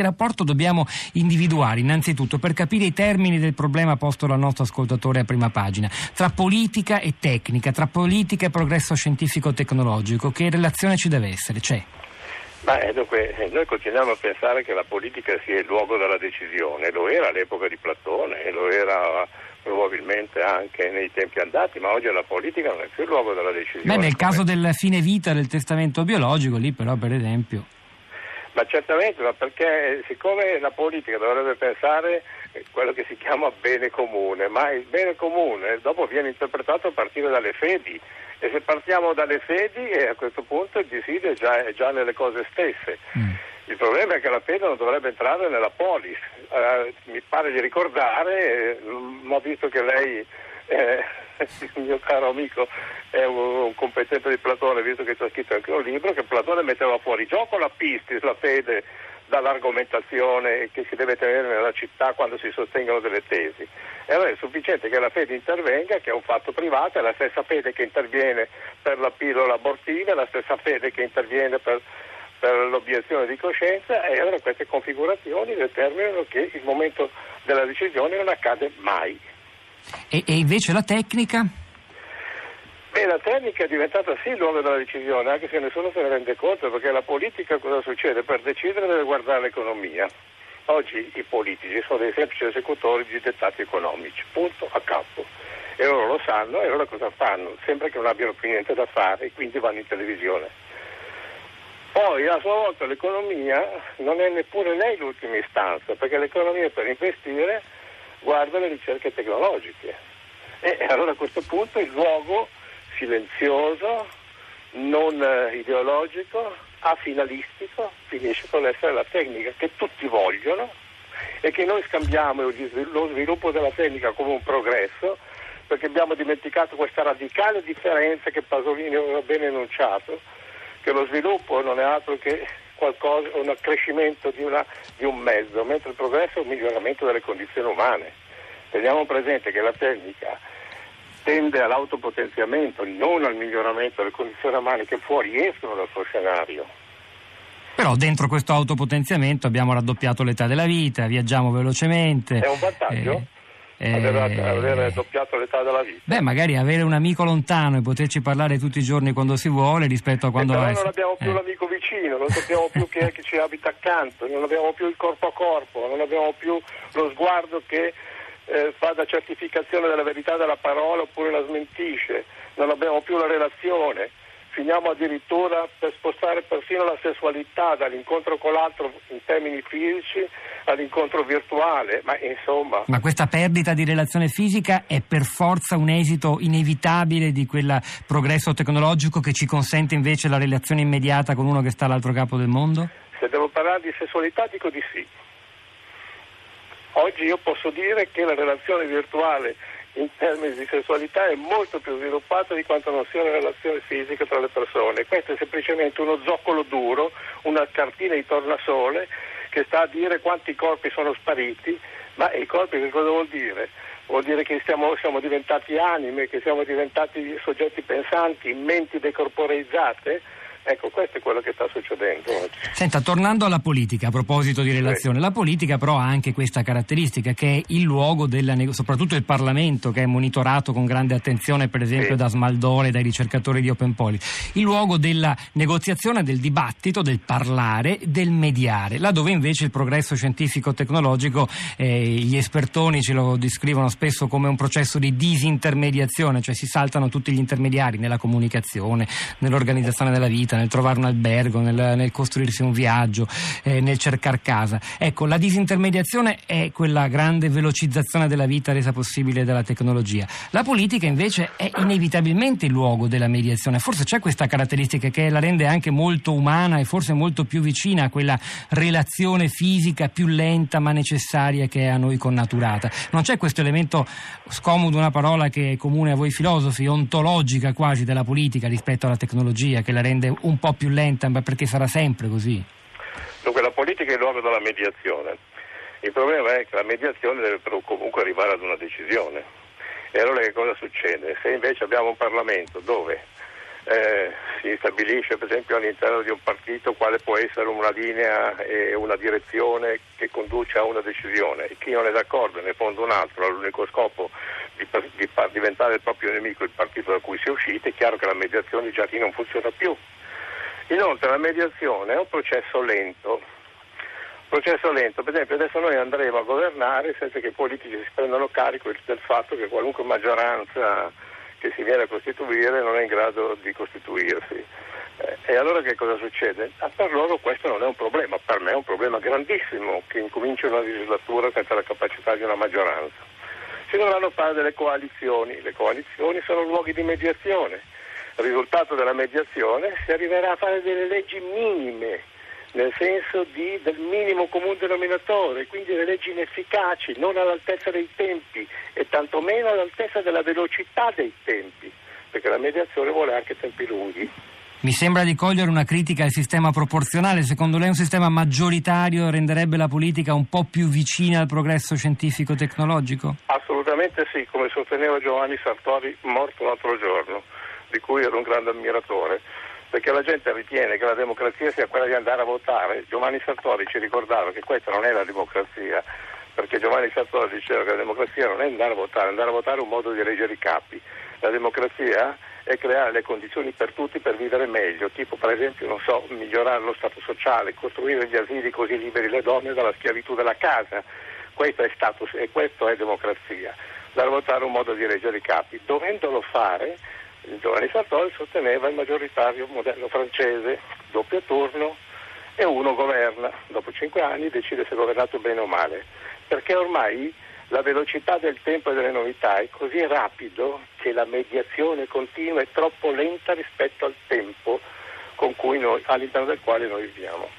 Che rapporto dobbiamo individuare innanzitutto per capire i termini del problema posto dal nostro ascoltatore a prima pagina, tra politica e tecnica, tra politica e progresso scientifico-tecnologico, che relazione ci deve essere? C'è? Beh, dunque, noi continuiamo a pensare che la politica sia il luogo della decisione, lo era all'epoca di Platone, lo era probabilmente anche nei tempi andati, ma oggi la politica non è più il luogo della decisione. Beh, nel caso del fine vita del testamento biologico, lì però per esempio... Ma certamente, ma perché siccome la politica dovrebbe pensare quello che si chiama bene comune, ma il bene comune dopo viene interpretato a partire dalle fedi e se partiamo dalle fedi eh, a questo punto il disidio è già, è già nelle cose stesse. Mm. Il problema è che la fede non dovrebbe entrare nella polis. Eh, mi pare di ricordare, eh, ma visto che lei eh, il mio caro amico è un, competente di Platone, visto che ha scritto anche un libro, che Platone metteva fuori gioco la pistis, la fede, dall'argomentazione che si deve tenere nella città quando si sostengono delle tesi. E allora è sufficiente che la fede intervenga, che è un fatto privato, è la stessa fede che interviene per la pillola abortiva, è la stessa fede che interviene per, per l'obiezione di coscienza e allora queste configurazioni determinano che il momento della decisione non accade mai. E, e invece la tecnica? Beh, la tecnica è diventata sì il luogo della decisione, anche se nessuno se ne rende conto, perché la politica cosa succede? Per decidere deve guardare l'economia. Oggi i politici sono dei semplici esecutori di dettati economici, punto a capo. E loro lo sanno e allora cosa fanno? Sembra che non abbiano più niente da fare e quindi vanno in televisione. Poi a sua volta l'economia non è neppure lei l'ultima istanza, perché l'economia per investire guarda le ricerche tecnologiche. E allora a questo punto il luogo silenzioso, non eh, ideologico, afinalistico, finisce con l'essere la tecnica che tutti vogliono e che noi scambiamo lo sviluppo della tecnica come un progresso perché abbiamo dimenticato questa radicale differenza che Pasolini aveva ben enunciato, che lo sviluppo non è altro che qualcosa, un accrescimento di, una, di un mezzo, mentre il progresso è un miglioramento delle condizioni umane. Teniamo presente che la tecnica tende all'autopotenziamento, non al miglioramento delle condizioni umane che fuori escono dal suo scenario. Però dentro questo autopotenziamento abbiamo raddoppiato l'età della vita, viaggiamo velocemente. È un vantaggio? Eh, eh, aver raddoppiato l'età della vita. Beh, magari avere un amico lontano e poterci parlare tutti i giorni quando si vuole rispetto a quando... Eh, però non abbiamo più eh. l'amico vicino, non sappiamo più chi è che ci abita accanto, non abbiamo più il corpo a corpo, non abbiamo più lo sguardo che eh, fa da certificazione della verità della parola oppure la smentisce, non abbiamo più la relazione, finiamo addirittura per spostare persino la sessualità dall'incontro con l'altro in termini fisici all'incontro virtuale, ma insomma... Ma questa perdita di relazione fisica è per forza un esito inevitabile di quel progresso tecnologico che ci consente invece la relazione immediata con uno che sta all'altro capo del mondo? Se devo parlare di sessualità dico di sì. Oggi io posso dire che la relazione virtuale in termini di sessualità è molto più sviluppata di quanto non sia una relazione fisica tra le persone. Questo è semplicemente uno zoccolo duro, una cartina di tornasole che sta a dire quanti corpi sono spariti, ma i corpi che cosa vuol dire? Vuol dire che stiamo, siamo diventati anime, che siamo diventati soggetti pensanti, menti decorporeizzate? Ecco, questo è quello che sta succedendo. Senta, tornando alla politica, a proposito di relazione, la politica però ha anche questa caratteristica che è il luogo della, soprattutto il Parlamento che è monitorato con grande attenzione per esempio da Smaldore, dai ricercatori di Open Policy, il luogo della negoziazione, del dibattito, del parlare, del mediare, laddove invece il progresso scientifico-tecnologico, eh, gli espertoni ce lo descrivono spesso come un processo di disintermediazione, cioè si saltano tutti gli intermediari nella comunicazione, nell'organizzazione della vita vita, nel trovare un albergo, nel, nel costruirsi un viaggio, eh, nel cercare casa. Ecco, la disintermediazione è quella grande velocizzazione della vita resa possibile dalla tecnologia. La politica invece è inevitabilmente il luogo della mediazione. Forse c'è questa caratteristica che la rende anche molto umana e forse molto più vicina a quella relazione fisica più lenta ma necessaria che è a noi connaturata. Non c'è questo elemento scomodo, una parola che è comune a voi filosofi, ontologica quasi della politica rispetto alla tecnologia che la rende un po' più lenta, ma perché sarà sempre così? È il luogo della mediazione. Il problema è che la mediazione deve comunque arrivare ad una decisione. E allora che cosa succede? Se invece abbiamo un Parlamento dove eh, si stabilisce per esempio all'interno di un partito quale può essere una linea e una direzione che conduce a una decisione e chi non è d'accordo ne fonda un altro, l'unico scopo di, di far diventare il proprio nemico il partito da cui si è usciti, è chiaro che la mediazione già lì non funziona più. Inoltre la mediazione è un processo lento, processo lento, per esempio adesso noi andremo a governare senza che i politici si prendano carico del fatto che qualunque maggioranza che si viene a costituire non è in grado di costituirsi. Eh, e allora che cosa succede? Ah, per loro questo non è un problema, per me è un problema grandissimo che incomincia una legislatura senza la capacità di una maggioranza. Si dovranno fare delle coalizioni, le coalizioni sono luoghi di mediazione. Il risultato della mediazione si arriverà a fare delle leggi minime nel senso di, del minimo comune denominatore, quindi le leggi inefficaci, non all'altezza dei tempi e tantomeno all'altezza della velocità dei tempi, perché la mediazione vuole anche tempi lunghi. Mi sembra di cogliere una critica al sistema proporzionale. Secondo lei un sistema maggioritario renderebbe la politica un po' più vicina al progresso scientifico-tecnologico? Assolutamente sì, come sosteneva Giovanni Sartori, morto l'altro giorno, di cui ero un grande ammiratore perché la gente ritiene che la democrazia sia quella di andare a votare. Giovanni Sartori ci ricordava che questa non è la democrazia, perché Giovanni Sartori diceva che la democrazia non è andare a votare, andare a votare è un modo di reggere i capi. La democrazia è creare le condizioni per tutti per vivere meglio, tipo per esempio, so, migliorare lo stato sociale, costruire gli asili così liberi le donne dalla schiavitù della casa. Questo è, status, e questo è democrazia. Andare a votare è un modo di reggere i capi. Dovendolo fare il giovane Sartori sosteneva il maggioritario modello francese, doppio turno e uno governa, dopo cinque anni decide se è governato bene o male, perché ormai la velocità del tempo e delle novità è così rapido che la mediazione continua è troppo lenta rispetto al tempo noi, all'interno del quale noi viviamo.